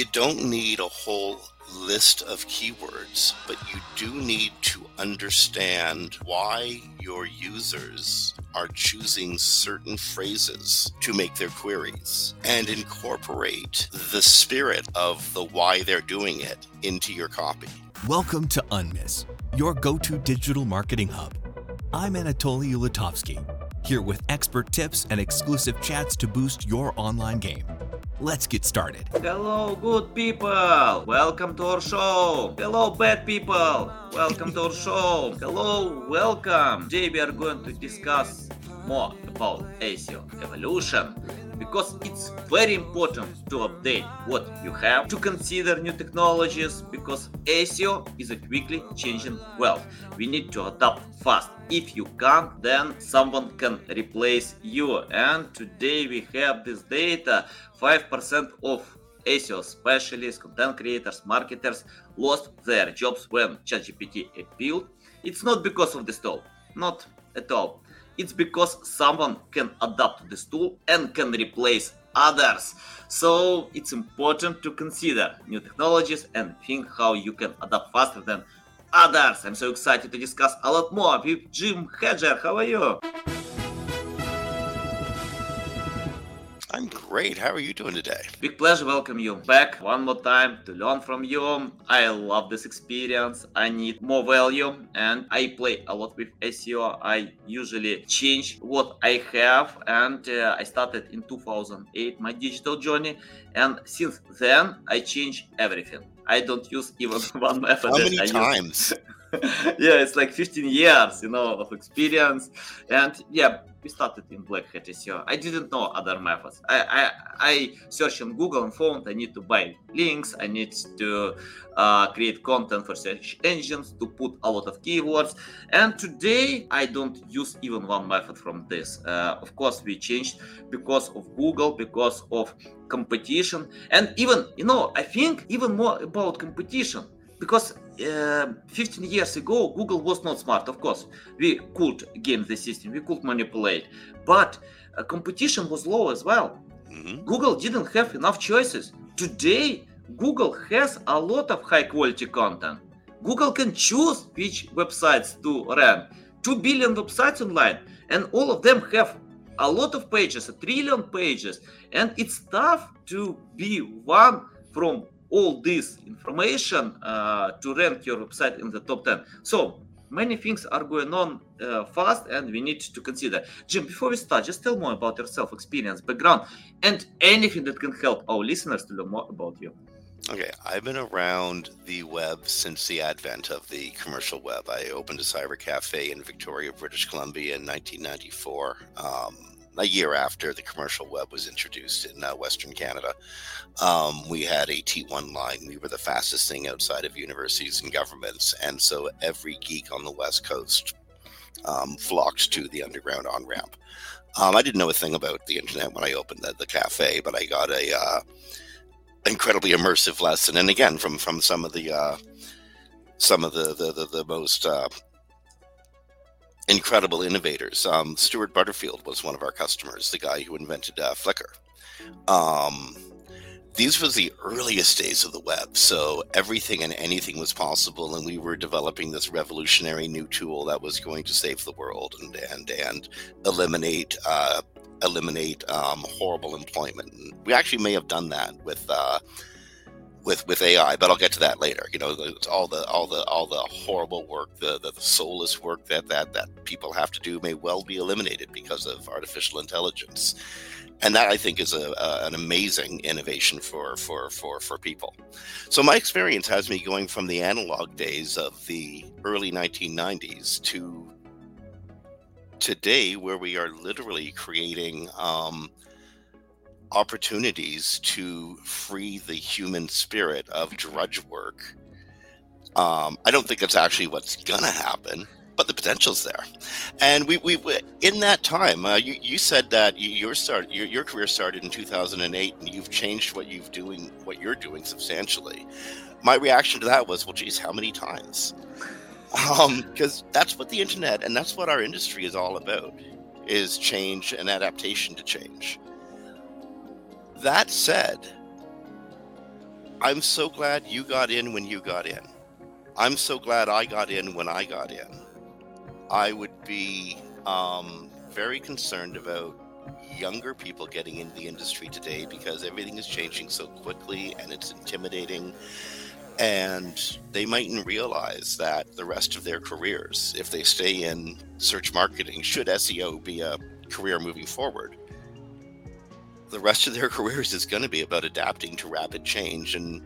you don't need a whole list of keywords, but you do need to understand why your users are choosing certain phrases to make their queries and incorporate the spirit of the why they're doing it into your copy. Welcome to Unmiss, your go to digital marketing hub. I'm Anatolii Ulitovskyi, here with expert tips and exclusive chats to boost your online game. Let's get started. Hello, good people. Welcome to our show. Hello, bad people. Welcome to our show. Hello, welcome. Today we are going to discuss more about SEO evolution because it's very important to update what you have, to consider new technologies because SEO is a quickly changing world. We need to adapt fast. If you can't, then someone can replace you. And today we have this data 5% of SEO specialists, content creators, marketers lost their jobs when ChatGPT appealed. It's not because of this tool, not at all it's because someone can adapt this tool and can replace others. So it's important to consider new technologies and think how you can adapt faster than others. I'm so excited to discuss a lot more with Jim Hedger. How are you? I'm great. How are you doing today? Big pleasure welcome you back one more time to learn from you. I love this experience. I need more value and I play a lot with SEO. I usually change what I have and uh, I started in 2008 my digital journey and since then I change everything. I don't use even one method. How many times? yeah, it's like 15 years, you know, of experience. And yeah, we started in Black Hat SEO. I didn't know other methods. I, I, I searched on Google and found I need to buy links. I need to uh, create content for search engines to put a lot of keywords. And today I don't use even one method from this. Uh, of course, we changed because of Google, because of competition, and even you know I think even more about competition because uh, 15 years ago google was not smart of course. We could game the system we could manipulate but uh, competition was low as well. Mm-hmm. google didn't have enough choices. Today google has a lot of high quality content. Google can choose which websites to rank 2 billion websites online and all of them have a lot of pages a trillion pages. And it's tough to be one from all this information uh, to rank your website in the top 10. So many things are going on uh, fast and we need to consider. Jim, before we start, just tell more about yourself, experience, background, and anything that can help our listeners to learn more about you. Okay, I've been around the web since the advent of the commercial web. I opened a cyber cafe in Victoria, British Columbia in 1994. Um, a year after the commercial web was introduced in uh, Western Canada. Um, we had a T1 line. We were the fastest thing outside of universities and governments. And so every geek on the West Coast um, flocked to the underground on ramp. Um, I didn't know a thing about the internet when I opened the, the cafe, but I got a uh, incredibly immersive lesson. And again, from from some of the uh, some of the the, the, the most uh, incredible innovators. Um, Stewart Butterfield was one of our customers, the guy who invented uh, Flickr. Um, these was the earliest days of the web, so everything and anything was possible, and we were developing this revolutionary new tool that was going to save the world and and and eliminate uh, eliminate um, horrible employment. And we actually may have done that with. Uh, with with AI, but I'll get to that later. You know, all the all the all the horrible work, the, the, the soulless work that that that people have to do may well be eliminated because of artificial intelligence, and that I think is a, a, an amazing innovation for for for for people. So my experience has me going from the analog days of the early 1990s to today, where we are literally creating. Um, opportunities to free the human spirit of drudge work. Um, I don't think that's actually what's going to happen, but the potential's there. And we, we, in that time, uh, you, you said that your start, your, your career started in 2008, and you've changed what you've doing, what you're doing substantially. My reaction to that was, well, geez, how many times? Because um, that's what the internet and that's what our industry is all about: is change and adaptation to change. That said, I'm so glad you got in when you got in. I'm so glad I got in when I got in. I would be um, very concerned about younger people getting into the industry today because everything is changing so quickly and it's intimidating. And they mightn't realize that the rest of their careers, if they stay in search marketing, should SEO be a career moving forward, the rest of their careers is going to be about adapting to rapid change and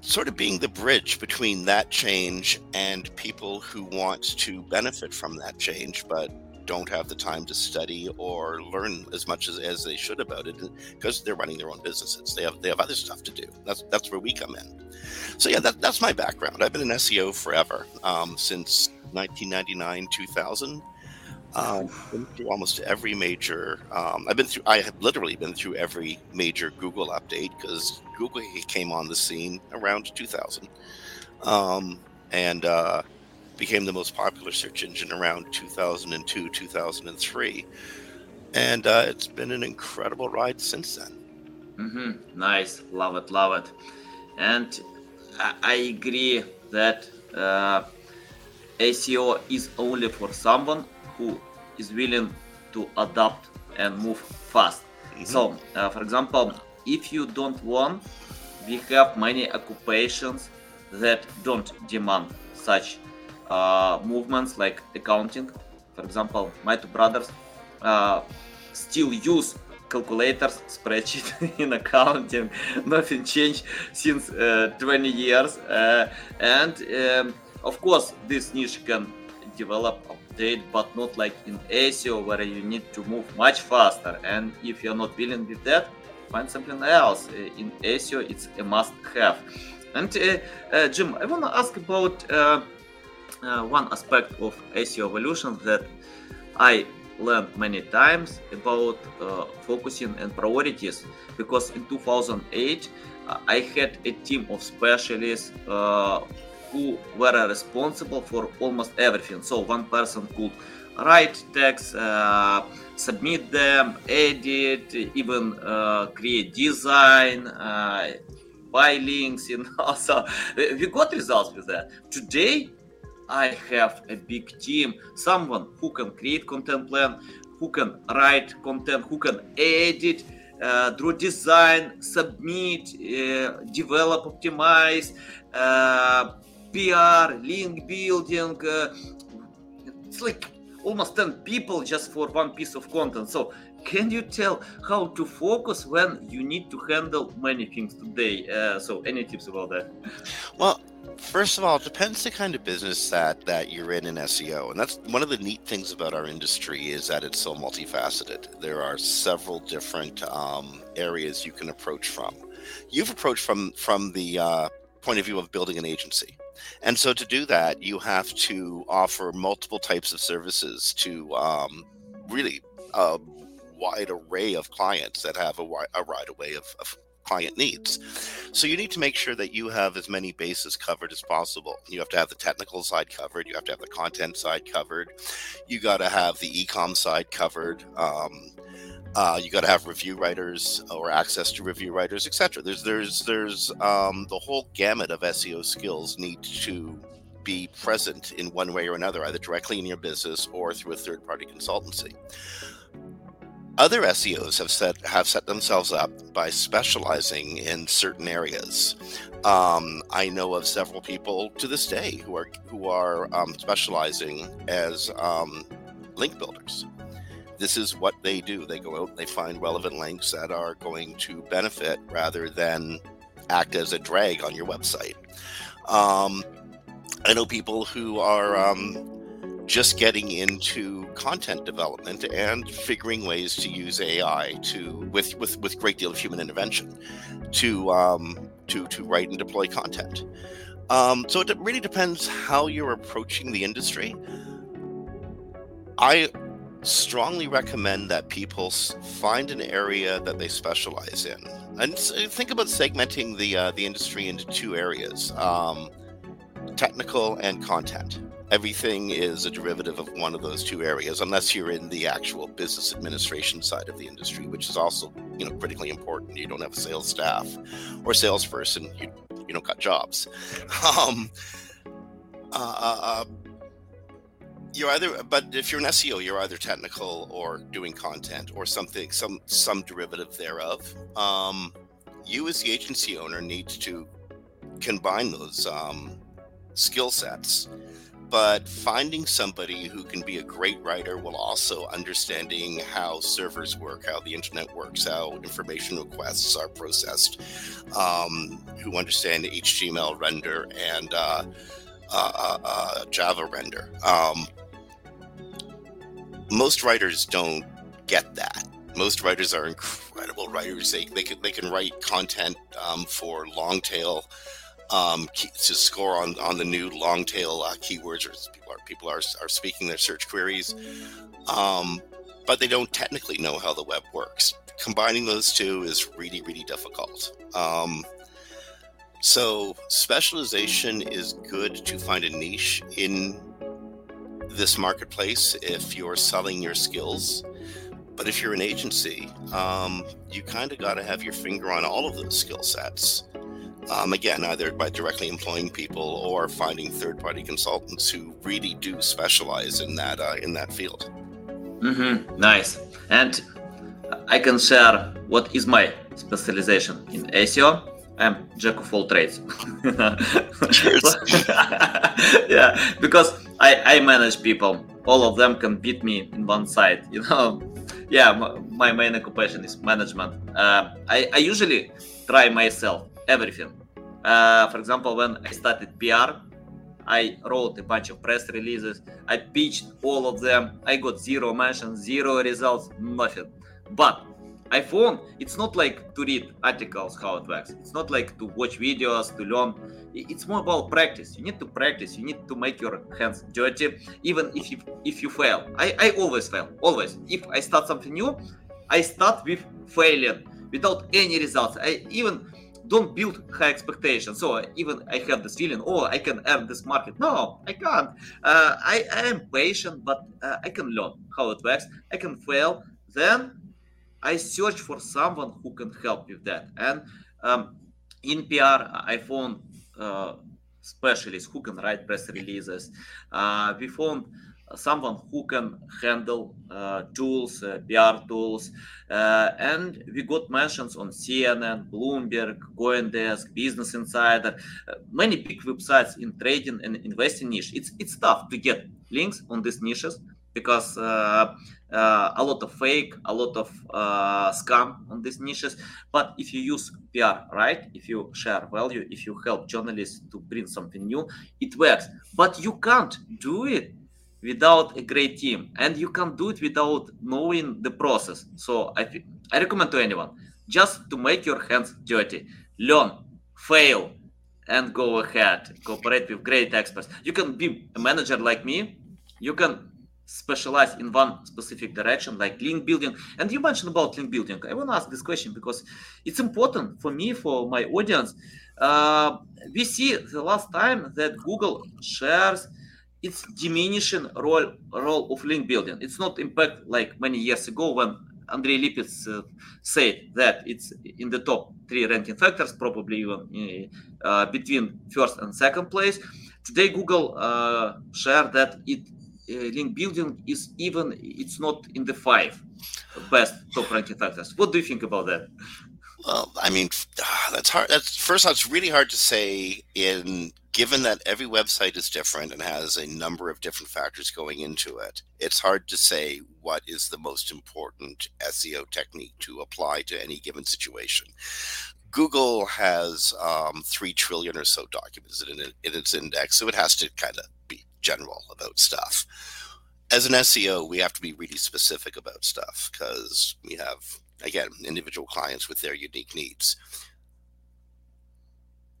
sort of being the bridge between that change and people who want to benefit from that change but don't have the time to study or learn as much as, as they should about it because they're running their own businesses. They have they have other stuff to do. That's that's where we come in. So yeah that, that's my background. I've been an seo forever um, since 1999 2000 um, through almost every major. Um, I've been through. I have literally been through every major Google update because Google came on the scene around 2000, um, and uh, became the most popular search engine around 2002, 2003, and uh, it's been an incredible ride since then. Mm-hmm. Nice, love it, love it, and I, I agree that uh, SEO is only for someone who is willing to adapt and move fast. Mm-hmm. So, uh, for example, if you don't want, we have many occupations that don't demand such uh, movements like accounting. For example, my two brothers uh, still use calculators, spreadsheet in accounting. Nothing changed since uh, 20 years. Uh, and um, of course, this niche can develop but not like in SEO where you need to move much faster. And if you're not willing with that, find something else. Uh, in SEO, it's a must-have. And uh, uh, Jim, I want to ask about uh, uh, one aspect of SEO evolution that I learned many times about uh, focusing and priorities because in 2008 I had a team of specialists who were responsible for almost everything. So one person could write text, uh, submit them, edit, even uh, create design, uh, buy links, you know. So we got results with that. Today, I have a big team, someone who can create content plan, who can write content, who can edit, uh, draw design, submit, uh, develop, optimize, uh, PR, link building. Uh, it's like almost 10 people just for one piece of content. So, can you tell how to focus when you need to handle many things today? Uh, so, any tips about that? Well, first of all, it depends the kind of business that that you're in in SEO, and that's one of the neat things about our industry is that it's so multifaceted. There are several different um, areas you can approach from. You've approached from from the uh, point of view of building an agency. And so to do that, you have to offer multiple types of services to um, really a wide array of clients that have a, wide, a wide array of, of client needs. So you need to make sure that you have as many bases covered as possible. You have to have the technical side covered. You have to have the content side covered. You got to have the e-com side covered. Um, uh, you got to have review writers or access to review writers, etc. There's there's there's um, the whole gamut of SEO skills need to be present in one way or another, either directly in your business or through a third-party consultancy. Other SEOs have set have set themselves up by specializing in certain areas. Um, I know of several people to this day who are who are um, specializing as um, link builders this is what they do. They go out, they find relevant links that are going to benefit rather than act as a drag on your website. Um, I know people who are um, just getting into content development and figuring ways to use AI to with with with great deal of human intervention to um, to to write and deploy content. Um, so it really depends how you're approaching the industry. I strongly recommend that people find an area that they specialize in and think about segmenting the uh, the industry into two areas um, technical and content everything is a derivative of one of those two areas unless you're in the actual business administration side of the industry which is also you know critically important. You don't have a sales staff or salesperson, you you don't got jobs. Um, uh, uh, uh, you're either, but if you're an SEO, you're either technical or doing content or something, some some derivative thereof. Um, you as the agency owner need to combine those um, skill sets but finding somebody who can be a great writer while also understanding how servers work, how the internet works, how information requests are processed, um, who understand HTML render and uh, uh, uh, uh, Java render. Um, most writers don't get that. Most writers are incredible writers. They, they, can, they can write content um, for long tail um, to score on, on the new long tail uh, keywords or people are people are, are speaking their search queries um, but they don't technically know how the web works combining those two is really really difficult um, so specialization is good to find a niche in this marketplace if you're selling your skills but if you're an agency um, you kind of got to have your finger on all of those skill sets um, again, either by directly employing people or finding third-party consultants who really do specialize in that uh, in that field. Mm-hmm. Nice. And I can share what is my specialization in SEO. I'm jack of all trades. yeah, because I, I manage people. All of them can beat me in one side. You know, yeah. My, my main occupation is management. Uh, I, I usually try myself everything. Uh, for example, when I started PR, I wrote a bunch of press releases. I pitched all of them. I got zero mentions, zero results, nothing. But iPhone, it's not like to read articles how it works. It's not like to watch videos to learn. It's more about practice. You need to practice. You need to make your hands dirty, even if you if you fail. I, I always fail. Always. If I start something new, I start with failing without any results. I even don't build high expectations. So even I have this feeling, oh, I can earn this market. No, I can't. Uh, I, I am patient, but uh, I can learn how it works. I can fail. Then I search for someone who can help with that. And um, in PR, I found uh, specialists who can write press releases. Uh, we found someone who can handle uh, tools, uh, PR tools. Uh, and we got mentions on CNN, Bloomberg, CoinDesk, Business Insider, uh, many big websites in trading and investing niche. It's, it's tough to get links on these niches because uh, uh, a lot of fake, a lot of scam on these niches. But if you use PR, right? If you share value, if you help journalists to bring something new, it works. But you can't do it without a great team and you can't do it without knowing the process so i i recommend to anyone just to make your hands dirty learn fail and go ahead cooperate with great experts you can be a manager like me you can specialize in one specific direction like link building and you mentioned about link building i want to ask this question because it's important for me for my audience uh, we see the last time that google shares it's diminishing role role of link building. It's not impact like many years ago when Andrei Lipattsev uh, said that it's in the top three ranking factors, probably even uh, between first and second place. Today, Google uh, shared that it uh, link building is even it's not in the five best top ranking factors. What do you think about that? Well, I mean, that's hard. That's first. off, it's really hard to say. In given that every website is different and has a number of different factors going into it, it's hard to say what is the most important SEO technique to apply to any given situation. Google has um, three trillion or so documents in, in its index, so it has to kind of be general about stuff. As an SEO, we have to be really specific about stuff because we have again, individual clients with their unique needs.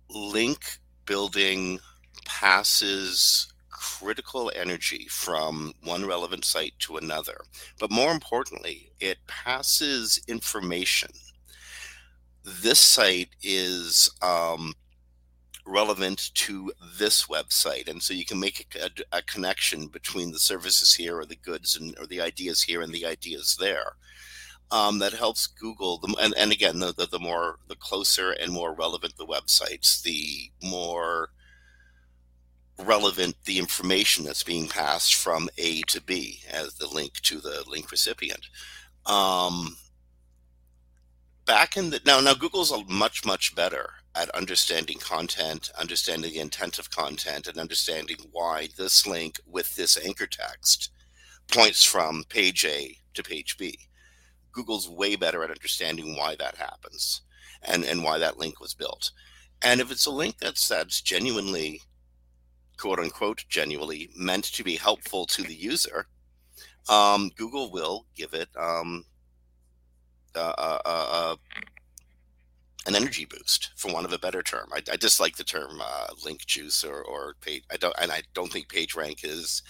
Link building passes critical energy from one relevant site to another. But more importantly, it passes information. This site is um, relevant to this website. And so you can make a, a, connection between the services here or the goods and or the ideas here and the ideas there. um, that helps Google. The, and, and again, the, the, the more the closer and more relevant the websites, the more relevant the information that's being passed from A to B as the link to the link recipient. Um, back in the now, now Google's much much better at understanding content, understanding the intent of content, and understanding why this link with this anchor text points from page A to page B. Google's way better at understanding why that happens and, and why that link was built. And if it's a link that's that's genuinely, quote unquote, genuinely meant to be helpful to the user, um, Google will give it um, uh, uh, uh, an energy boost, for want of a better term. I, I dislike the term uh, link juice or or page. I don't, and I don't think PageRank is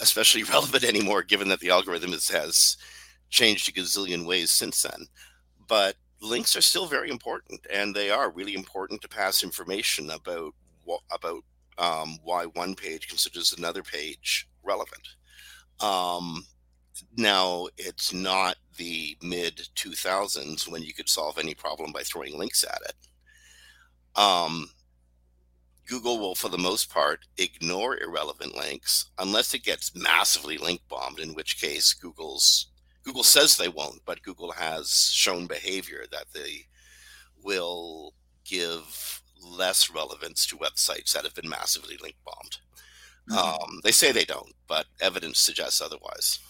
especially relevant anymore, given that the algorithm is, has changed a gazillion ways since then. But links are still very important, and they are really important to pass information about about um, why one page considers another page relevant. Um, now it's not the mid 2000s when you could solve any problem by throwing links at it. Um, Google will, for the most part, ignore irrelevant links unless it gets massively link bombed, in which case Google's Google says they won't, but Google has shown behavior that they will give less relevance to websites that have been massively link bombed. Mm-hmm. Um, they say they don't, but evidence suggests otherwise.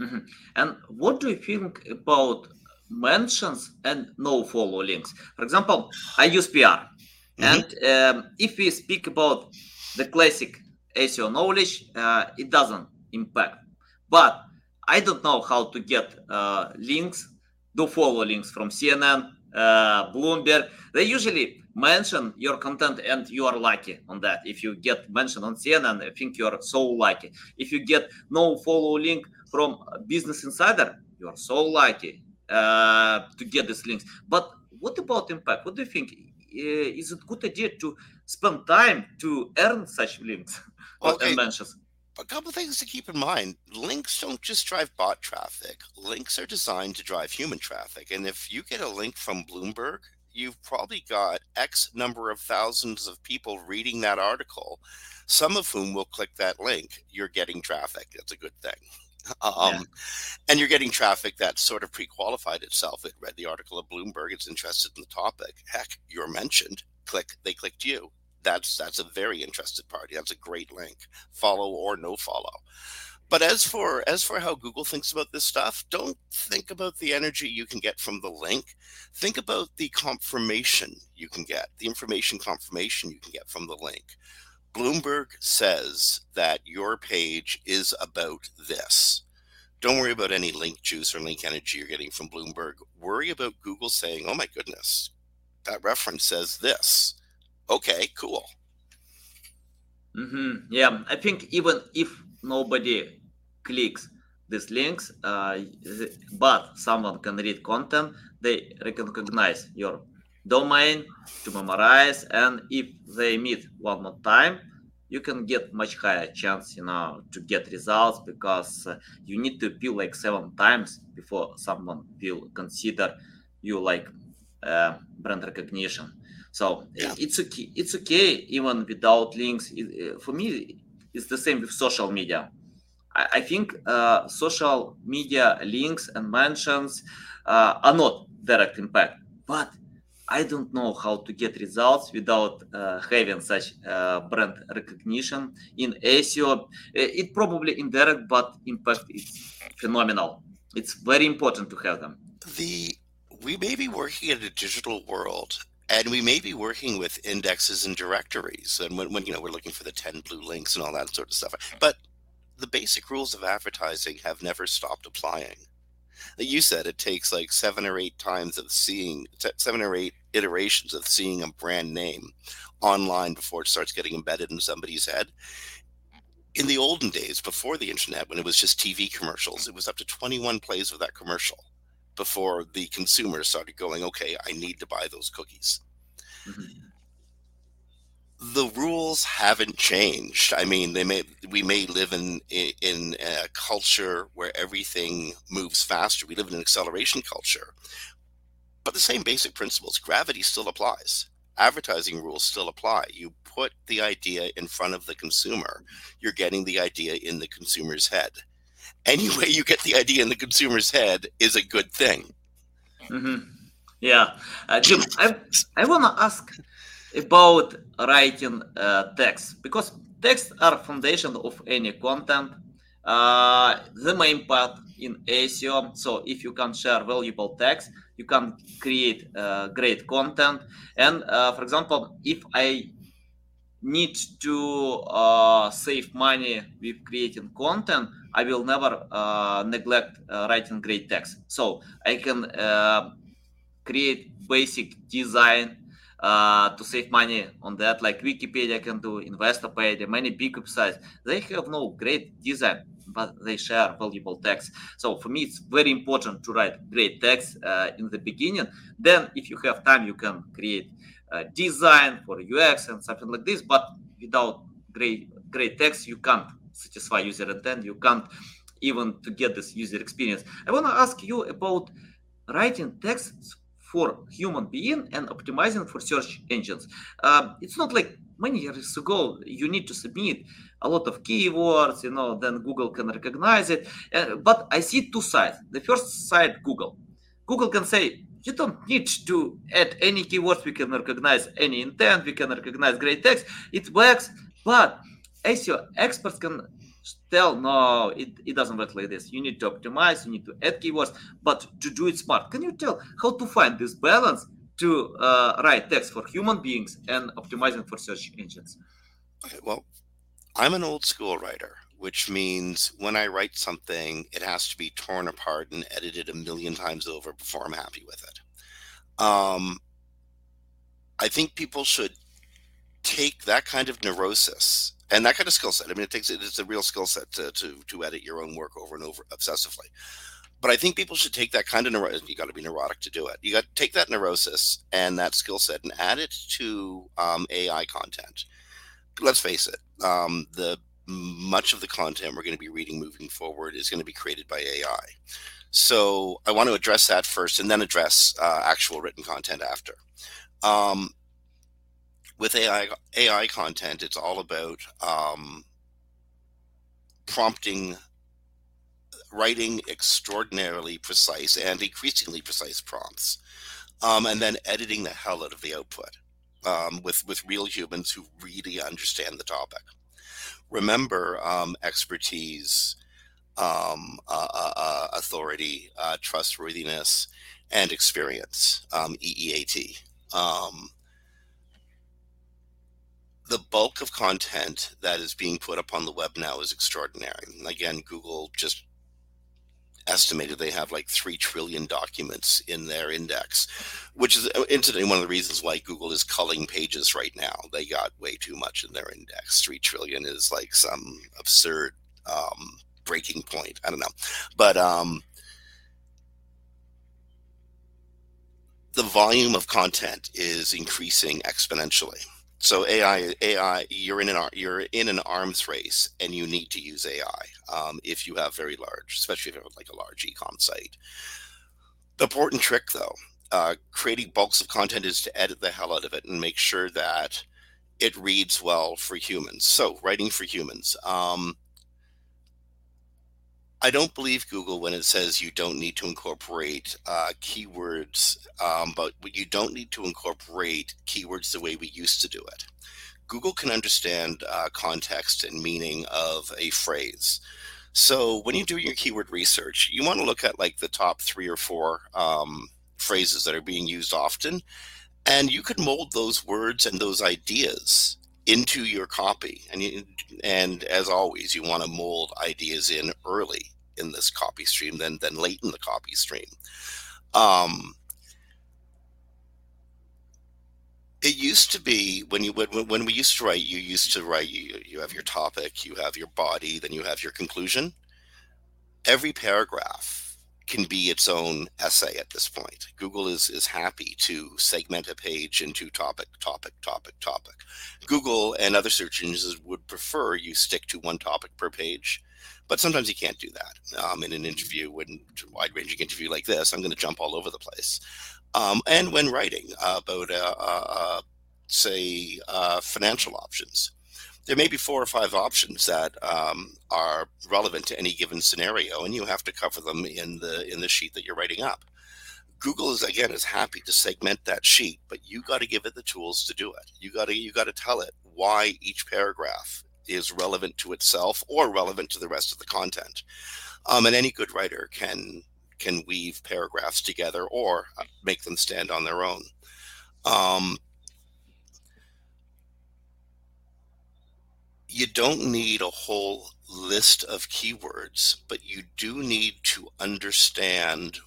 Mm-hmm. And what do you think about mentions and no follow links? For example, I use PR, mm-hmm. and um, if we speak about the classic SEO knowledge, uh, it doesn't impact. But I don't know how to get uh, links, do follow links from CNN, uh, Bloomberg. They usually mention your content and you are lucky on that. If you get mentioned on CNN, I think you are so lucky. If you get no follow link from Business Insider, you are so lucky uh, to get these links. But what about impact? What do you think? Uh, is it good idea to spend time to earn such links okay. mentions? a couple things to keep in mind links don't just drive bot traffic links are designed to drive human traffic and if you get a link from bloomberg you've probably got x number of thousands of people reading that article some of whom will click that link you're getting traffic that's a good thing um, yeah. and you're getting traffic that sort of pre-qualified itself it read the article of bloomberg it's interested in the topic heck you're mentioned click they clicked you that's that's a very interested party. That's a great link. Follow or no follow. But as for as for how Google thinks about this stuff, don't think about the energy you can get from the link. Think about the confirmation you can get, the information confirmation you can get from the link. Bloomberg says that your page is about this. Don't worry about any link juice or link energy you're getting from Bloomberg. Worry about Google saying, "Oh my goodness, that reference says this." okay, cool. Mm-hmm. Yeah, I think even if nobody clicks these links, uh, but someone can read content, they recognize your domain to memorize, and if they meet one more time, you can get much higher chance, you know, to get results because uh, you need to appeal like seven times before someone will consider you like uh, brand recognition. So yeah. it's okay. It's okay even without links. It, uh, for me, it's the same with social media. I, think uh, social media links and mentions uh, are not direct impact, but I don't know how to get results without uh, having such uh, brand recognition in SEO. Uh, it probably indirect, but impact is phenomenal. It's very important to have them. The we may be working in a digital world and we may be working with indexes and directories and when, when you know we're looking for the 10 blue links and all that sort of stuff but the basic rules of advertising have never stopped applying you said it takes like seven or eight times of seeing seven or eight iterations of seeing a brand name online before it starts getting embedded in somebody's head in the olden days before the internet when it was just tv commercials it was up to 21 plays of that commercial before the consumer started going, okay, I need to buy those cookies. Mm-hmm. The rules haven't changed. I mean, they may we may live in in a culture where everything moves faster. We live in an acceleration culture, but the same basic principles, gravity still applies. Advertising rules still apply. You put the idea in front of the consumer, you're getting the idea in the consumer's head. Any way you get the idea in the consumer's head is a good thing. Mm-hmm. Yeah, uh, Jim, I, I want to ask about writing uh, text because text are foundation of any content. Uh, the main part in SEO. So if you can share valuable text, you can create uh, great content. And uh, for example, if I need to uh, save money with creating content, I will never uh, neglect uh, writing great text. So I can create basic design uh, to save money on that, like Wikipedia can do, Investopedia, many big websites. They have no great design, but they share valuable text. So for me, it's very important to write great text uh, in the beginning. Then, if you have time, you can create uh, design for UX and something like this. But without great great text, you can't satisfy user intent. You can't even to get this user experience. I want to ask you about writing text for human being and optimizing for search engines. Uh, it's not like many years ago you need to submit a lot of keywords, you know, then Google can recognize it. Uh, but I see two sides. The first side, Google. Google can say, you don't need to add any keywords. We can recognize any intent. We can recognize great text. It works. But SEO experts can tell no it, it doesn't work like this. You need to optimize you need to add keywords but to do it smart. Can you tell how to find this balance to uh, write text for human beings and optimizing for search engines? Okay, well i'm an old school writer which means when i write something it has to be torn apart and edited a million times over before i'm happy with it. Um, i think people should take that kind of neurosis and that kind of skill set. I mean, it takes it's a real skill set to, to to edit your own work over and over obsessively. But I think people should take that kind of neurosis. You got to be neurotic to do it. You got to take that neurosis and that skill set and add it to um, AI content. Let's face it, um, the much of the content we're going to be reading moving forward is going to be created by AI. So I want to address that first, and then address uh, actual written content after. Um, with AI AI content, it's all about um, prompting, writing extraordinarily precise and increasingly precise prompts, um, and then editing the hell out of the output um, with with real humans who really understand the topic. Remember, um, expertise, um, uh, uh, uh, authority, uh, trustworthiness, and experience. Um, EEAT. The bulk of content that is being put up on the web now is extraordinary. Again, Google just estimated they have like 3 trillion documents in their index, which is uh, incidentally one of the reasons why Google is culling pages right now. They got way too much in their index. 3 trillion is like some absurd um, breaking point. I don't know. But um, the volume of content is increasing exponentially so AI, AI, you're in an you're in an arms race, and you need to use AI um, if you have very large, especially if you have like a large ecom site. The important trick, though, uh, creating bulks of content is to edit the hell out of it and make sure that it reads well for humans. So, writing for humans. Um, I don't believe Google when it says you don't need to incorporate uh, keywords, um, but you don't need to incorporate keywords the way we used to do it. Google can understand uh, context and meaning of a phrase. So when you do your keyword research, you want to look at like the top three or four um, phrases that are being used often, and you could mold those words and those ideas into your copy. And you, and as always, you want to mold ideas in early in this copy stream than than late in the copy stream. Um, it used to be when you when, when we used to write, you used to write. You you have your topic, you have your body, then you have your conclusion. Every paragraph can be its own essay at this point. Google is is happy to segment a page into topic, topic, topic, topic. Google and other search engines would prefer you stick to one topic per page, but sometimes you can't do that. Um, in an interview, when a wide ranging interview like this, I'm going to jump all over the place. Um, and when writing about, uh, uh, uh, say, financial options there may be four or five options that um, are relevant to any given scenario, and you have to cover them in the in the sheet that you're writing up. Google is again is happy to segment that sheet, but you got to give it the tools to do it. You got to you got to tell it why each paragraph is relevant to itself or relevant to the rest of the content. Um, and any good writer can can weave paragraphs together or uh, make them stand on their own. Um, you don't need a whole list of keywords, but you do need to understand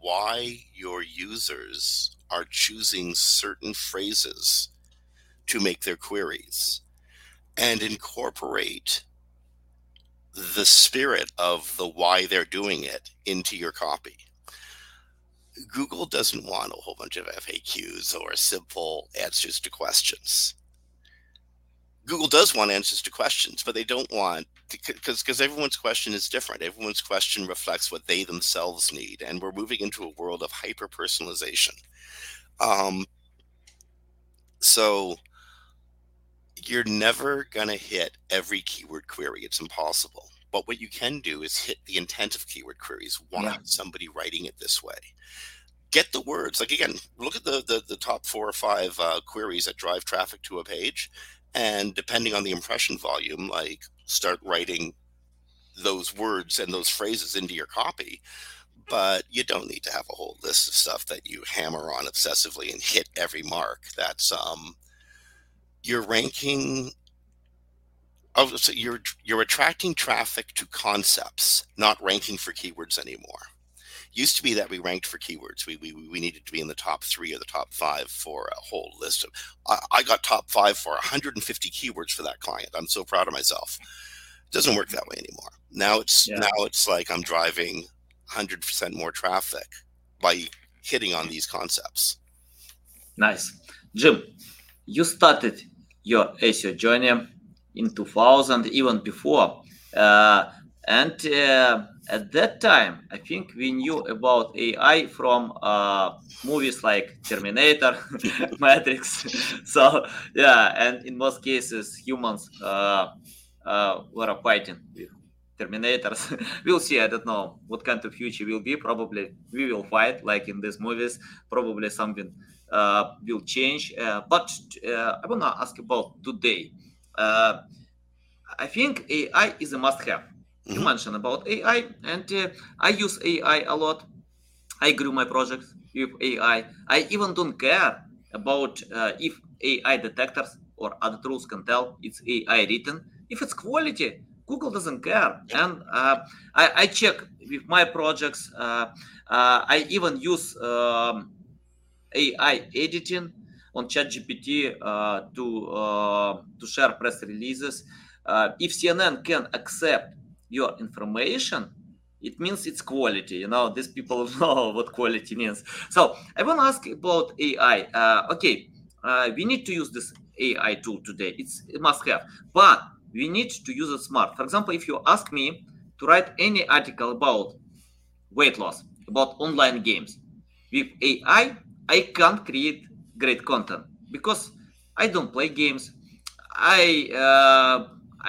why your users are choosing certain phrases to make their queries and incorporate the spirit of the why they're doing it into your copy. Google doesn't want a whole bunch of FAQs or simple answers to questions. Google does want answers to questions, but they don't want because because everyone's question is different. Everyone's question reflects what they themselves need, and we're moving into a world of hyper personalization. Um, so you're never gonna hit every keyword query. It's impossible. But what you can do is hit the intent of keyword queries. Why yeah. is somebody writing it this way? Get the words. Like again, look at the the, the top four or five uh, queries that drive traffic to a page and depending on the impression volume like start writing those words and those phrases into your copy but you don't need to have a whole list of stuff that you hammer on obsessively and hit every mark that's um you're ranking oh so you're you're attracting traffic to concepts not ranking for keywords anymore used to be that we ranked for keywords. We, we, we needed to be in the top three or the top five for a whole list of. I, I got top five for 150 keywords for that client. I'm so proud of myself. It doesn't work that way anymore. Now it's yeah. now it's like I'm driving 100% more traffic by hitting on these concepts. Nice, Jim. You started your SEO journey in 2000, even before, uh, and. Uh, at that time, I think we knew about AI from uh, movies like Terminator, Matrix. so yeah, and in most cases, humans uh, uh, were fighting with Terminators. we'll see. I don't know what kind of future will be. Probably we will fight like in these movies. Probably something will change. Uh, but uh, I wanna ask about today. I think AI is a must-have you mm-hmm. mentioned about AI, and uh, I use AI a lot. I grew my projects with AI. I even don't care about uh, if AI detectors or other tools can tell it's AI written. If it's quality, Google doesn't care. And uh, I, I, check with my projects. Uh, uh, I even use um, AI editing on ChatGPT uh, to to share press releases. if CNN can accept your information it means it's quality. You know these people know what quality means. So i want to ask about ai uh, okay uh, we need to use this ai tool today. It's a must have. But we need to use it smart. For example if you ask me to write any article about weight loss about online games with ai i can't create great content because i don't play games i uh,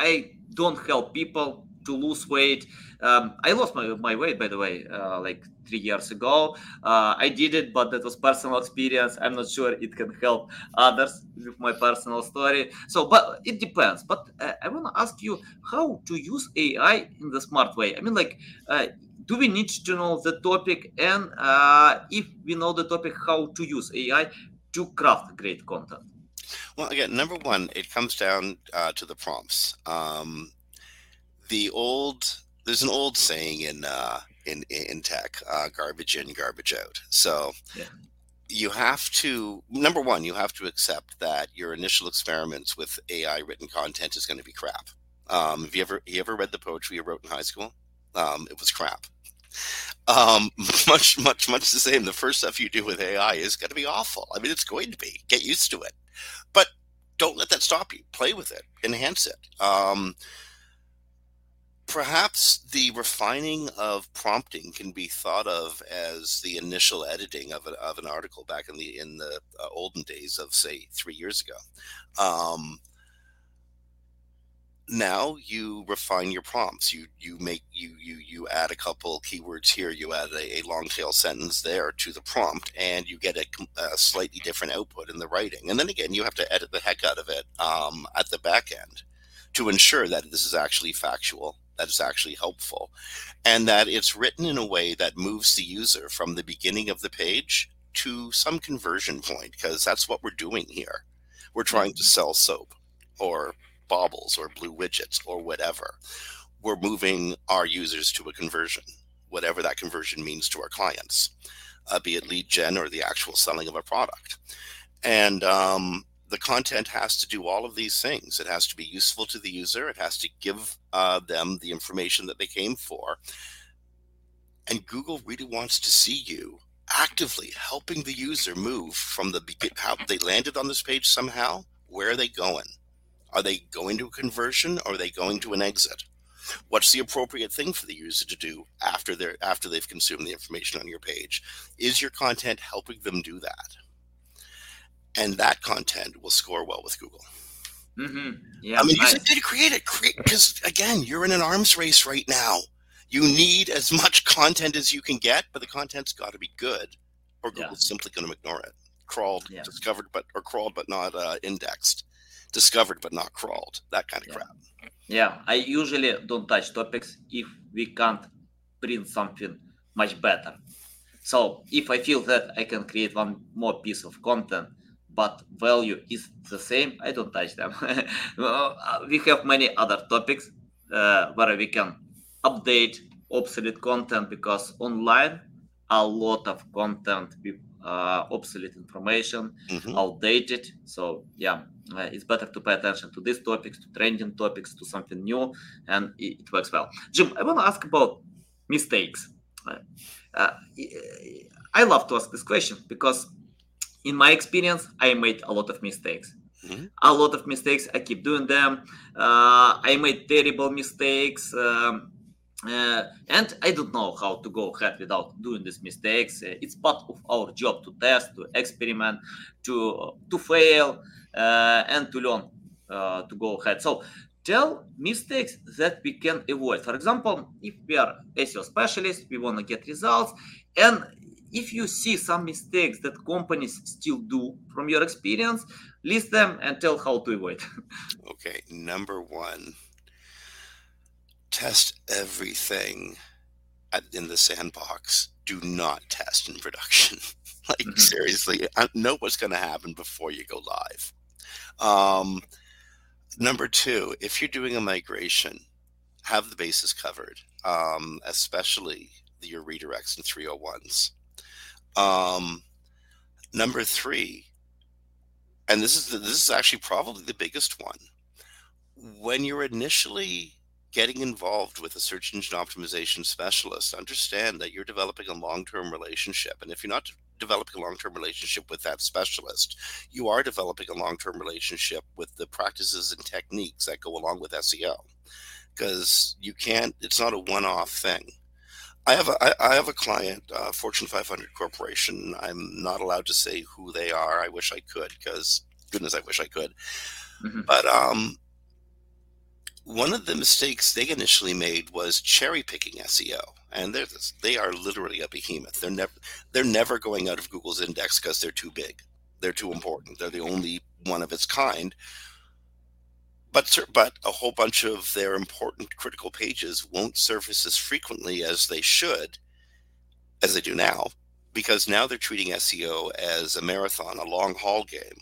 i don't help people to lose weight. Um, I lost my, my weight, by the way, uh, like three years ago. Uh, I did it, but that was personal experience. I'm not sure it can help others with my personal story. So, but it depends. But uh, I want to ask you how to use AI in the smart way. I mean, like, uh, do we need to know the topic? And uh, if we know the topic, how to use AI to craft great content? Well, again, number one, it comes down uh, to the prompts. Um, the old there's an old saying in uh, in in tech, uh, garbage in, garbage out. So yeah. you have to number one, you have to accept that your initial experiments with AI written content is going to be crap. Um, have you ever you ever read the poetry you wrote in high school? Um, it was crap. Um, much, much, much the same. The first stuff you do with AI is going to be awful. I mean, it's going to be. Get used to it, but don't let that stop you. Play with it, enhance it. Um, perhaps the refining of prompting can be thought of as the initial editing of, a, of an article back in the in the uh, olden days of say three years ago. Um, now you refine your prompts. You you make you you you add a couple keywords here. You add a, a long tail sentence there to the prompt, and you get a, a, slightly different output in the writing. And then again, you have to edit the heck out of it um, at the back end to ensure that this is actually factual that is actually helpful and that it's written in a way that moves the user from the beginning of the page to some conversion point because that's what we're doing here we're trying to sell soap or baubles or blue widgets or whatever we're moving our users to a conversion whatever that conversion means to our clients uh, be it lead gen or the actual selling of a product and um, the content has to do all of these things. It has to be useful to the user. It has to give uh, them the information that they came for. And Google really wants to see you actively helping the user move from the how they landed on this page somehow. Where are they going? Are they going to a conversion or are they going to an exit? What's the appropriate thing for the user to do after they're after they've consumed the information on your page? Is your content helping them do that? and that content will score well with Google. Mm-hmm. Yeah, I mean, use it to create it, create because again, you're in an arms race right now. You need as much content as you can get, but the content's got to be good, or Google's yeah. simply going to ignore it. Crawled, yeah. discovered, but or crawled but not uh, indexed, discovered but not crawled. That kind of yeah. crap. Yeah, I usually don't touch topics if we can't print something much better. So if I feel that I can create one more piece of content but value is the same, I don't touch them. Uh, we have many other topics uh, where we can update obsolete content because online a lot of content with uh, obsolete information, mm-hmm. outdated. So yeah, uh, it's better to pay attention to these topics, to trending topics, to something new, and it, it works well. Jim, I want to ask about mistakes. Uh, I love to ask this question because in my experience, I made a lot of mistakes. Mm-hmm. A lot of mistakes. I keep doing them. Uh, I made terrible mistakes. Um, uh, and I don't know how to go ahead without doing these mistakes. Uh, it's part of our job to test, to experiment, to to fail, uh, and to learn uh, to go ahead. So tell mistakes that we can avoid. For example, if we are SEO specialists, we want to get results, and if you see some mistakes that companies still do from your experience, list them and tell how to avoid. okay, number one, test everything at, in the sandbox. Do not test in production. like mm-hmm. seriously, know what's going to happen before you go live. Um, number two, if you're doing a migration, have the bases covered, um, especially your redirects and 301s. Um, number three, and this is the, this is actually probably the biggest one. When you're initially getting involved with a search engine optimization specialist, understand that you're developing a long-term relationship, and if you're not developing a long-term relationship with that specialist, you are developing a long-term relationship with the practices and techniques that go along with SEO. Because you can't, it's not a one-off thing I have a I, I have a client, uh, Fortune 500 corporation. I'm not allowed to say who they are. I wish I could, because goodness, I wish I could. Mm-hmm. But um, one of the mistakes they initially made was cherry picking SEO, and they're they are literally a behemoth. They're never they're never going out of Google's index because they're too big. They're too important. They're the only one of its kind but but a whole bunch of their important critical pages won't surface as frequently as they should as they do now because now they're treating SEO as a marathon, a long haul game.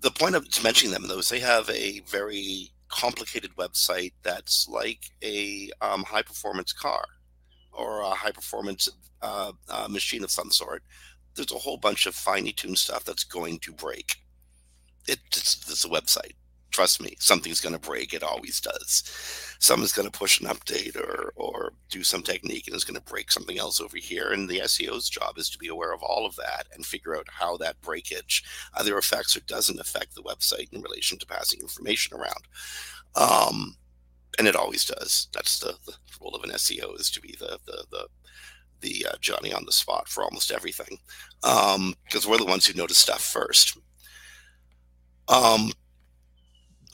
The point of mentioning them though is they have a very complicated website that's like a um, high performance car or a high performance uh, uh, machine of some sort. There's a whole bunch of finely tuned stuff that's going to break. It, it's, it's a website trust me, something's going to break. It always does. Someone's going to push an update or or do some technique and is going to break something else over here. And the SEO's job is to be aware of all of that and figure out how that breakage either affects or doesn't affect the website in relation to passing information around. Um, and it always does. That's the, the role of an SEO is to be the the the the uh, Johnny on the spot for almost everything, because um, we're the ones who notice stuff first. Um,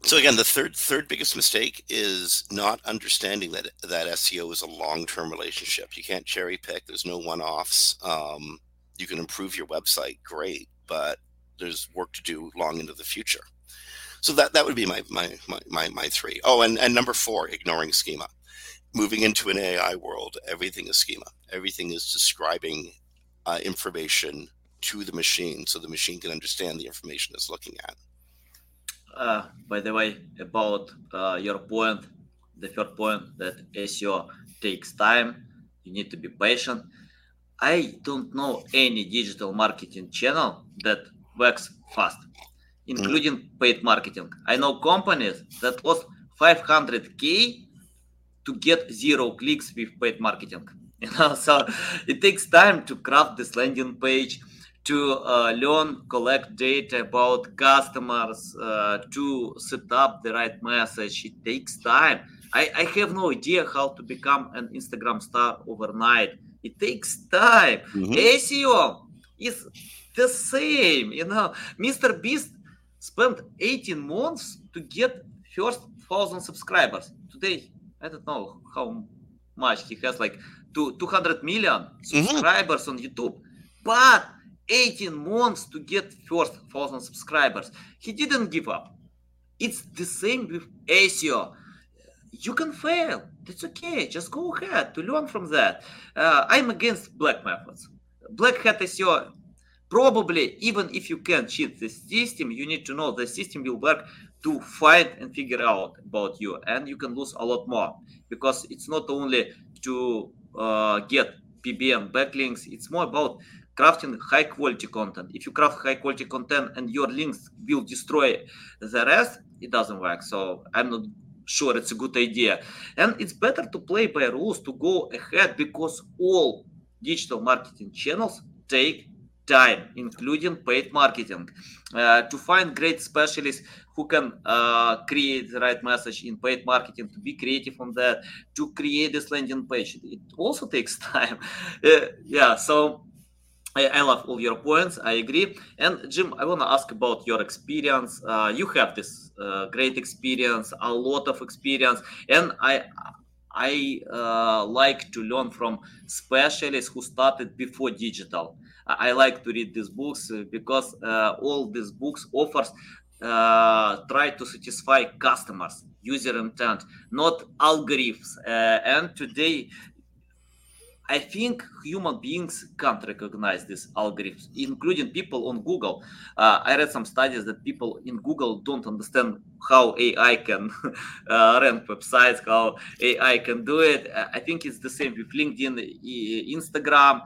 so again, the third third biggest mistake is not understanding that that SEO is a long term relationship. You can't cherry pick. There's no one offs. Um, you can improve your website, great, but there's work to do long into the future. So that that would be my my my my, my three. Oh, and and number four, ignoring schema. Moving into an AI world, everything is schema. Everything is describing uh, information to the machine, so the machine can understand the information it's looking at. Uh, by the way, about uh, your point, the third point that SEO takes time, you need to be patient. I don't know any digital marketing channel that works fast, including mm. paid marketing. I know companies that lost 500k to get zero clicks with paid marketing. You know, so it takes time to craft this landing page to uh, learn, collect data about customers, uh, to set up the right message. It takes time. I, I have no idea how to become an Instagram star overnight. It takes time. Mm-hmm. SEO is the same. You know, Mr. Beast spent 18 months to get first thousand subscribers. Today, I don't know how much he has, like two, 200 million mm-hmm. subscribers mm-hmm. on YouTube. But 18 months to get first 1000 subscribers. He didn't give up. It's the same with SEO. You can fail. That's okay. Just go ahead to learn from that. Uh, I'm against black methods. Black hat SEO, probably even if you can cheat the system, you need to know the system will work to find and figure out about you. And you can lose a lot more because it's not only to uh, get PBN backlinks, it's more about crafting high quality content. If you craft high quality content and your links will destroy the rest, it doesn't work. So I'm not sure it's a good idea. And it's better to play by rules to go ahead because all digital marketing channels take time, including paid marketing. Uh, to find great specialists who can uh, create the right message in paid marketing, to be creative on that, to create this landing page, it also takes time. Uh, yeah, so I, I, love all your points. I agree. And Jim, I want to ask about your experience. Uh, you have this uh, great experience, a lot of experience, and I I uh, like to learn from specialists who started before digital. I like to read these books uh, because uh, all these books offers uh, try to satisfy customers user intent not algorithms and today I think human beings can't recognize these algorithms, including people on Google. Uh, I read some studies that people in Google don't understand how AI can uh, rank websites, how AI can do it. I think it's the same with LinkedIn, Instagram,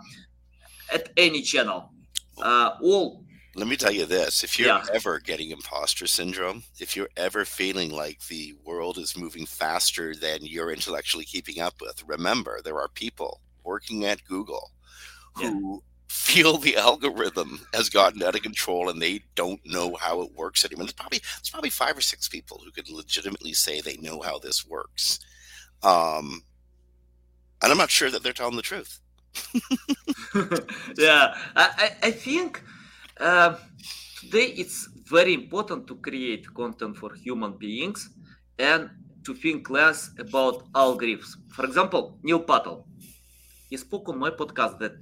at any channel. Uh, all let me tell you this if you're yeah. ever getting imposter syndrome, if you're ever feeling like the world is moving faster than you're intellectually keeping up with, remember there are people working at Google who yeah. feel the algorithm has gotten out of control and they don't know how it works anymore. There's probably there's probably five or six people who could legitimately say they know how this works. Um, and I'm not sure that they're telling the truth. yeah, I, I think uh, today it's very important to create content for human beings and to think less about algorithms. For example, Neil Patel, he spoke on my podcast that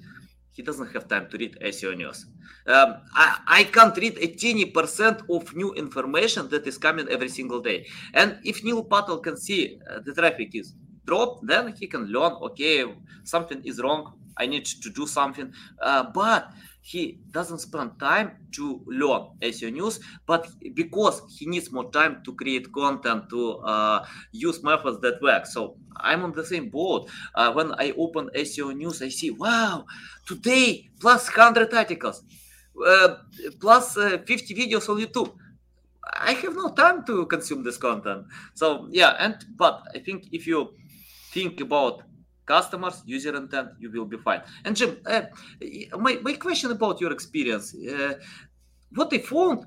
he doesn't have time to read SEO news. Um, I, I, can't read a teeny percent of new information that is coming every single day. And if Neil Patel can see uh, the traffic is dropped, then he can learn, okay, something is wrong. I need to do something. Uh, but he doesn't spend time to learn SEO news, but because he needs more time to create content, to uh, use methods that work. So I'm on the same boat. Uh, when I open SEO news, I see, wow, today plus 100 articles, uh, plus, uh, 50 videos on YouTube. I have no time to consume this content. So yeah, and but I think if you think about customers, user intent, you will be fine. And Jim, uh, my, my question about your experience, uh, what I found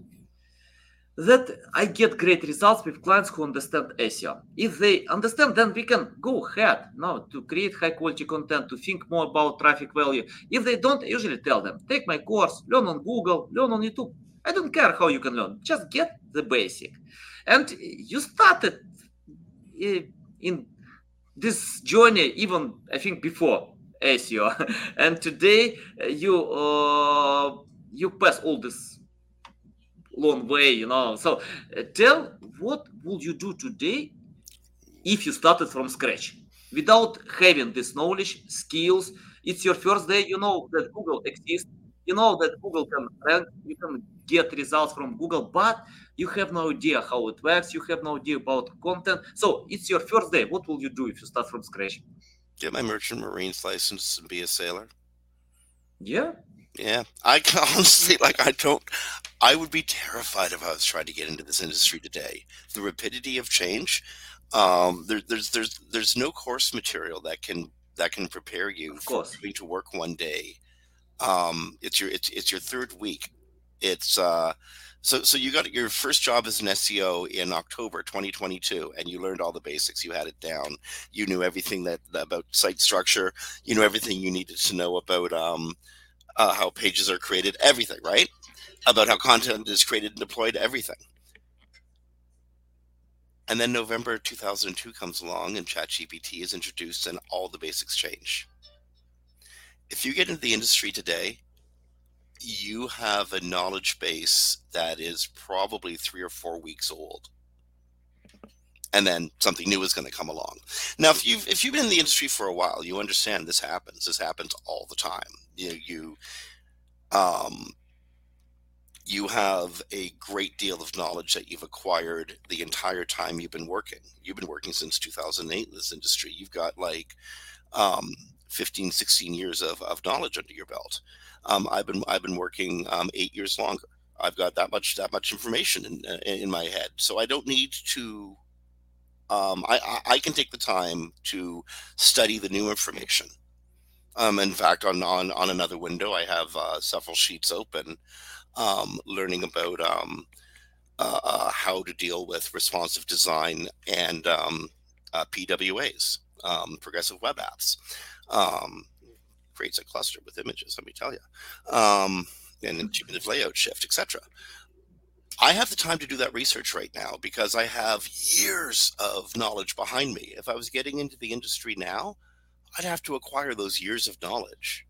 that I get great results with clients who understand SEO. If they understand, then we can go ahead now to create high quality content, to think more about traffic value. If they don't, I usually tell them, take my course, learn on Google, learn on YouTube. I don't care how you can learn, just get the basic. And you started eh, in this journey even I think before SEO, and today uh, you uh, you pass all this long way, you know. So uh, tell what would you do today if you started from scratch without having this knowledge, skills. It's your first day. You know that Google exists. You know that Google can rank. You can get results from Google, but you have no idea how it works. You have no idea about content. So it's your first day. What will you do if you start from scratch? Get my merchant marines license and be a sailor. Yeah. Yeah. I can honestly like I don't I would be terrified if I was trying to get into this industry today. The rapidity of change. Um, there, there's there's there's no course material that can that can prepare you of course. for to work one day. Um, it's your it's it's your third week. It's uh, so so you got your first job as an SEO in October 2022, and you learned all the basics. You had it down. You knew everything that about site structure. You knew everything you needed to know about um, uh, how pages are created. Everything, right? About how content is created and deployed. Everything. And then November 2002 comes along, and ChatGPT is introduced, and all the basics change. If you get into the industry today, you have a knowledge base that is probably three or four weeks old. And then something new is going to come along. Now if you've if you've been in the industry for a while you understand this happens. This happens all the time. You you um you have a great deal of knowledge that you've acquired the entire time you've been working. You've been working since 2008 in this industry. You've got like um 15 16 years of, of knowledge under your belt um, I've been I've been working um, eight years longer. I've got that much that much information in uh, in my head, so I don't need to. Um, I I can take the time to study the new information. Um, in fact, on, on on another window, I have uh, several sheets open, um, learning about um, uh, uh, how to deal with responsive design and um, uh, PWAs, um, progressive web apps. Um, creates a cluster with images. Let me tell you, um, and cumulative layout shift, etc. I have the time to do that research right now because I have years of knowledge behind me. If I was getting into the industry now, I'd have to acquire those years of knowledge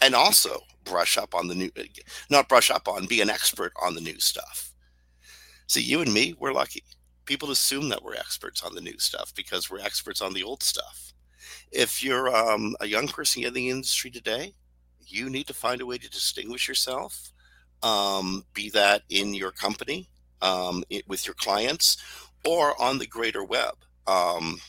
and also brush up on the new, not brush up on, be an expert on the new stuff. See, you and me, we're lucky. People assume that we're experts on the new stuff because we're experts on the old stuff if you're um, a young person in the industry today, you need to find a way to distinguish yourself, um, be that in your company, um, it, with your clients, or on the greater web. Um,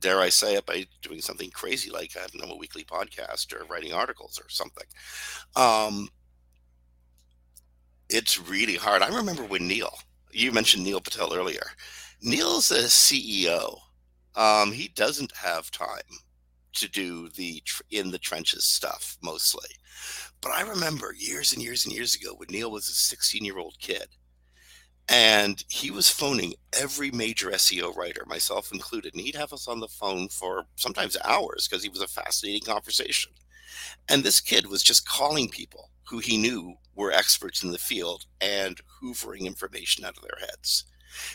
dare I say it by doing something crazy like I don't know, a weekly podcast or writing articles or something. Um, it's really hard. I remember when Neil, you mentioned Neil Patel earlier. Neil's a CEO um, he doesn't have time to do the tr- in the trenches stuff mostly. But I remember years and years and years ago when Neil was a 16 year old kid and he was phoning every major SEO writer, myself included, and he'd have us on the phone for sometimes hours because he was a fascinating conversation. And this kid was just calling people who he knew were experts in the field and hoovering information out of their heads.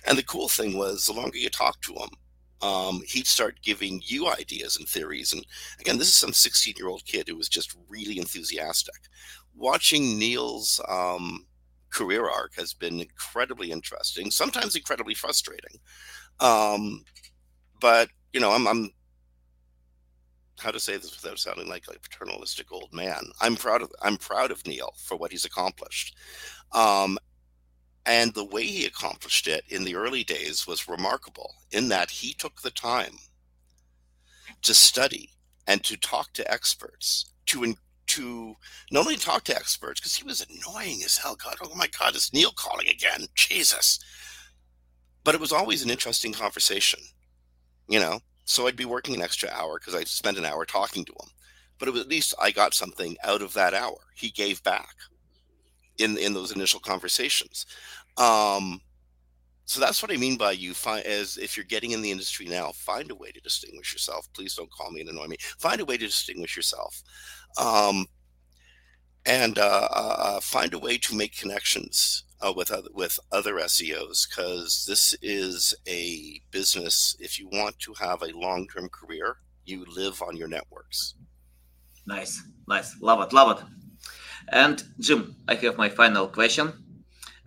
And the cool thing was, the longer you talked to him, um, he'd start giving you ideas and theories. And again, this is some 16 year old kid who was just really enthusiastic. Watching Neil's um, career arc has been incredibly interesting, sometimes incredibly frustrating. Um, but, you know, I'm, I'm, how to say this without sounding like a paternalistic old man. I'm proud of I'm proud of Neil for what he's accomplished. Um, and the way he accomplished it in the early days was remarkable in that he took the time to study and to talk to experts to, to not only talk to experts because he was annoying as hell. God, oh my God, is Neil calling again? Jesus! But it was always an interesting conversation, you know. So I'd be working an extra hour because I spent an hour talking to him, but was, at least I got something out of that hour. He gave back in in those initial conversations. Um, so that's what I mean by you find as if you're getting in the industry now, find a way to distinguish yourself. Please don't call me and annoy me. Find a way to distinguish yourself, um, and uh, uh, uh find a way to make connections uh, with other with other SEOs because this is a business. If you want to have a long term career, you live on your networks. Nice, nice, love it, love it. And Jim, I have my final question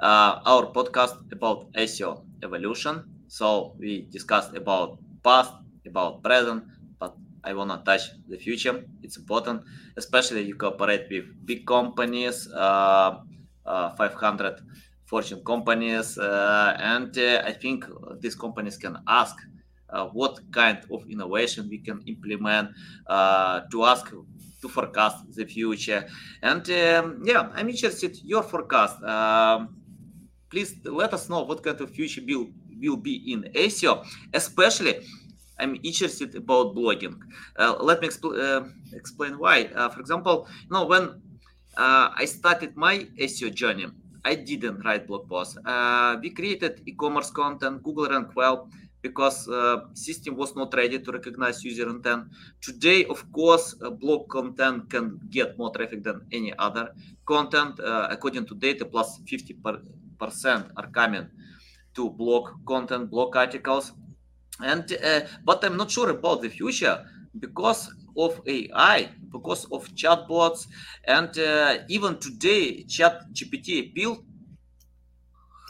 uh, our podcast about SEO evolution. So we discussed about past, about present, but I want to touch the future. It's important, especially you cooperate with big companies, uh, uh, 500 Fortune companies, uh, and uh, I think these companies can ask uh, what kind of innovation we can implement to ask to forecast the future. And um, yeah, I'm interested your forecast. Um, please let us know what kind of future will, will be in SEO, especially I'm interested about blogging. Uh, let me expl- uh, explain why. Uh, for example, you know, when uh, I started my SEO journey, I didn't write blog posts. Uh, we created e-commerce content, Google ranked well because uh, system was not ready to recognize user intent. Today, of course, blog content can get more traffic than any other content. according to data, plus 50 per, percent are coming to blog content, blog articles. And uh, but I'm not sure about the future because of AI, because of chatbots, and uh, even today, Chat GPT built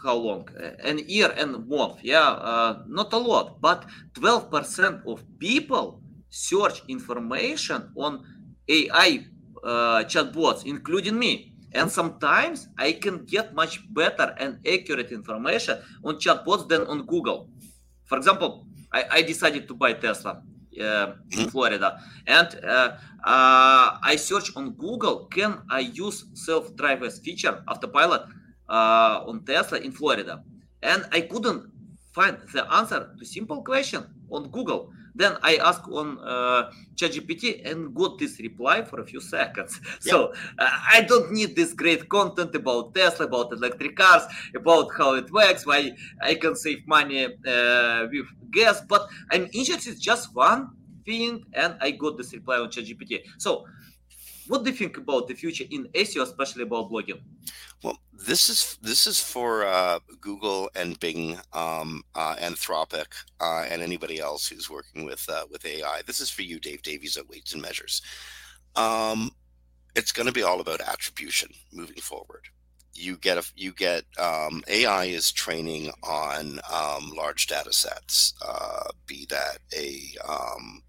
how long? An year and month. Yeah, uh, not a lot, but 12% of people search information on AI uh, chatbots, including me. And sometimes I can get much better and accurate information on chatbots than on Google. For example, I, I decided to buy Tesla uh, in Florida, and uh, uh, I search on Google: Can I use self-drivers feature autopilot uh, on Tesla in Florida? And I couldn't find the answer to simple question on Google. Then I asked on uh, ChatGPT and got this reply for a few seconds. So uh, I don't need this great content about Tesla, about electric cars, about how it works, why I can save money uh, with gas. But I'm interested just one thing, and I got this reply on ChatGPT. So what do you think about the future in SEO, especially about blogging? This is this is for uh, Google and Bing, um, uh, Anthropic, uh, and anybody else who's working with uh, with AI. This is for you, Dave Davies at Weights and Measures. Um, it's going to be all about attribution moving forward. You get a you get um, AI is training on um, large data sets, uh, be that a um,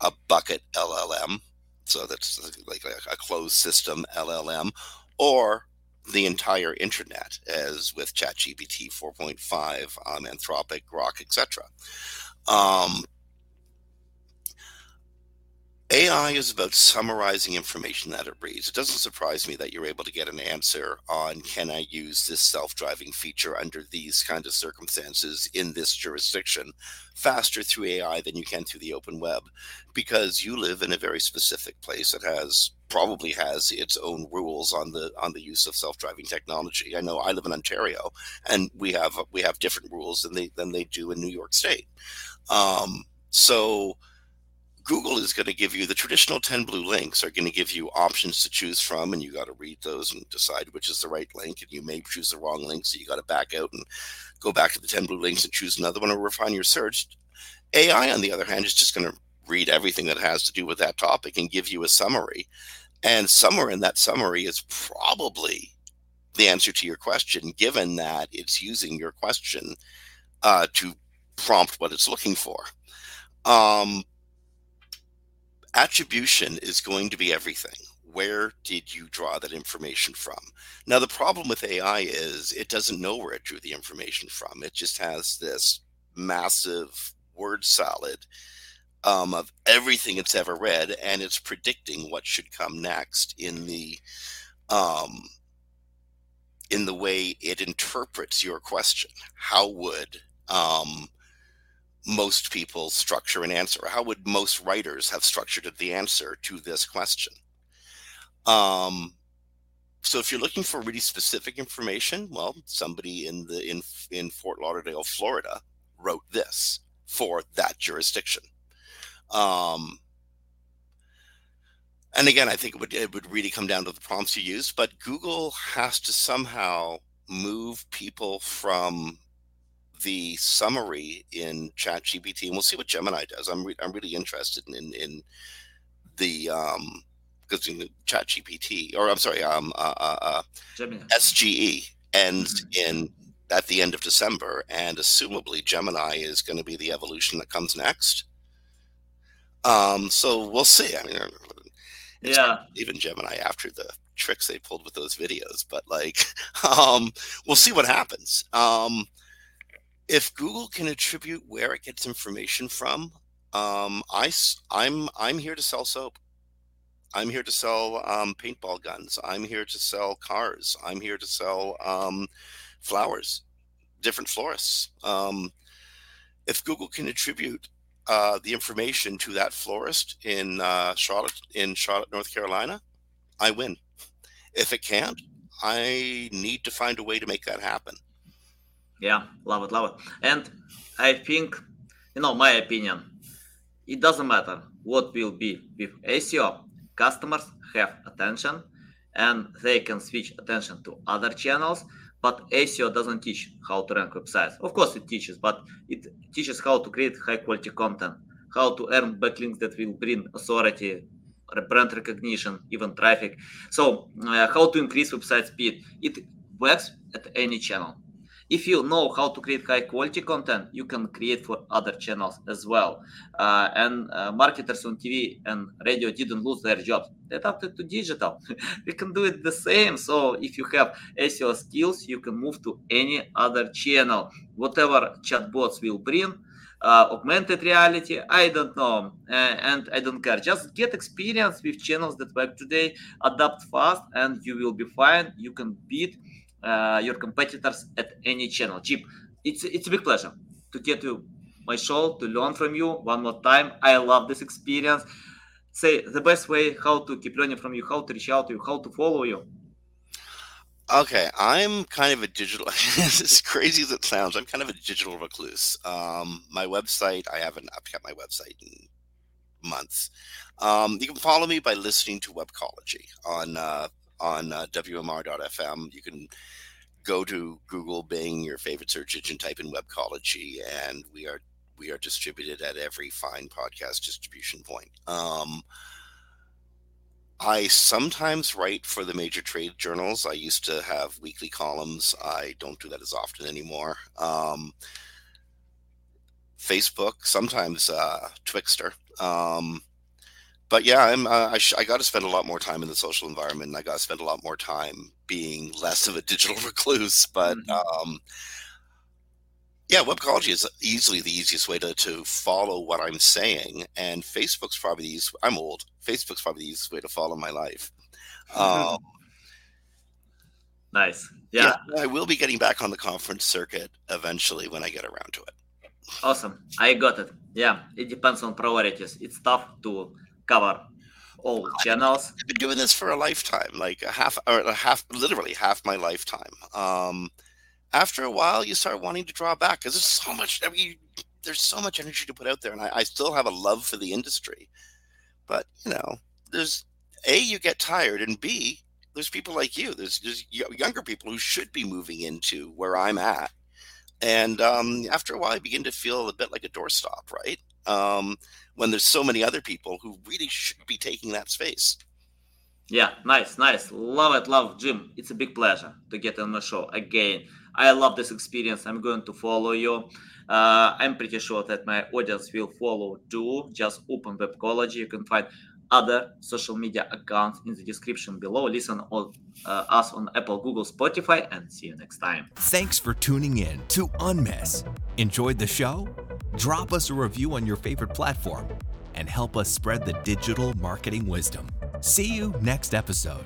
a bucket LLM so that's like a, closed system LLM, or the entire internet, as with ChatGPT 4.5, um, Anthropic, Grok, etc. Um, AI is about summarizing information that it reads. It doesn't surprise me that you're able to get an answer on can I use this self driving feature under these kind of circumstances in this jurisdiction faster through AI than you can through the open web because you live in a very specific place that has probably has its own rules on the on the use of self-driving technology. I know I live in Ontario and we have we have different rules than they than they do in New York State. Um, so Google is going to give you the traditional 10 blue links are going to give you options to choose from, and you got to read those and decide which is the right link. And you may choose the wrong link, so you got to back out and go back to the 10 blue links and choose another one or refine your search. AI, on the other hand, is just going to read everything that has to do with that topic and give you a summary. And somewhere in that summary is probably the answer to your question, given that it's using your question uh, to prompt what it's looking for. Um, attribution is going to be everything. Where did you draw that information from? Now, the problem with AI is it doesn't know where it drew the information from. It just has this massive word salad um, of everything it's ever read, and it's predicting what should come next in the um, in the way it interprets your question. How would um, most people structure an answer? How would most writers have structured the answer to this question? Um, so if you're looking for really specific information, well, somebody in the in in Fort Lauderdale, Florida, wrote this for that jurisdiction. Um, and again, I think it would it would really come down to the prompts you use. But Google has to somehow move people from the summary in ChatGPT, and we'll see what Gemini does. I'm re- I'm really interested in in, in the um because ChatGPT or I'm sorry um uh, uh, uh SGE ends mm-hmm. in at the end of December, and assumably Gemini is going to be the evolution that comes next. Um, so we'll see. I mean, yeah, even Gemini after the tricks they pulled with those videos, but like, um, we'll see what happens. Um, if Google can attribute where it gets information from, um, I, I'm I'm here to sell soap. I'm here to sell um, paintball guns. I'm here to sell cars. I'm here to sell um, flowers, different florists. Um, if Google can attribute uh, the information to that florist in uh, Charlotte, in Charlotte, North Carolina, I win. If it can't, I need to find a way to make that happen. Yeah, love it, love it. And I think, you know, my opinion, it doesn't matter what will be with SEO. Customers have attention and they can switch attention to other channels but SEO doesn't teach how to rank websites. Of course, it teaches, but it teaches how to create high quality content, how to earn backlinks that will bring authority, brand recognition, even traffic. So, uh, how to increase website speed. It works at any channel if you know how to create high quality content you can create for other channels as well. Uh, and uh, marketers on tv and radio didn't lose their jobs. They adapted to digital. We can do it the same. So if you have seo skills you can move to any other channel. Whatever chatbots will bring uh, augmented reality i don't know. Uh, and i don't care. Just get experience with channels that work today adapt fast and you will be fine. You can beat uh, your competitors at any channel. Chip, it's it's a big pleasure to get to my show to learn from you one more time. I love this experience. Say the best way how to keep learning from you, how to reach out to you, how to follow you. Okay, I'm kind of a digital. as crazy as it sounds, I'm kind of a digital recluse. Um, my website, I haven't upkept my website in months. Um, you can follow me by listening to Webcology on uh, on uh, WMR.fm. You can go to Google, Bing, your favorite search engine, type in Webcology, and we are we are distributed at every fine podcast distribution point. Um, I sometimes write for the major trade journals. I used to have weekly columns. I don't do that as often anymore. Um, Facebook, sometimes uh, Twixter. Um, but yeah, I'm uh, I, sh- I got to spend a lot more time in the social environment. And I got to spend a lot more time being less of a digital recluse. But mm-hmm. um, yeah, Webcology is easily the easiest way to to follow what I'm saying, and Facebook's probably the easiest. I'm old. Facebook's probably the easiest way to follow my life. Um, nice. Yeah. yeah, I will be getting back on the conference circuit eventually when I get around to it. Awesome. I got it. Yeah, it depends on priorities. It's tough to cover all channels. I've been doing this for a lifetime, like a half or a half, literally half my lifetime. Um, after a while, you start wanting to draw back because there's so much. I mean, there's so much energy to put out there, and I, I still have a love for the industry. But you know, there's a you get tired, and b there's people like you. There's there's younger people who should be moving into where I'm at, and um, after a while, I begin to feel a bit like a doorstop, right? Um, when there's so many other people who really should be taking that space. Yeah, nice, nice. Love it, love Jim. It's a big pleasure to get on my show again. I love this experience. I'm going to follow you. Uh, I'm pretty sure that my audience will follow too. Just open Webcology. You can find other social media accounts in the description below. Listen on uh, us on Apple, Google, Spotify, and see you next time. Thanks for tuning in to Unmiss. Enjoyed the show? Drop us a review on your favorite platform and help us spread the digital marketing wisdom. See you next episode.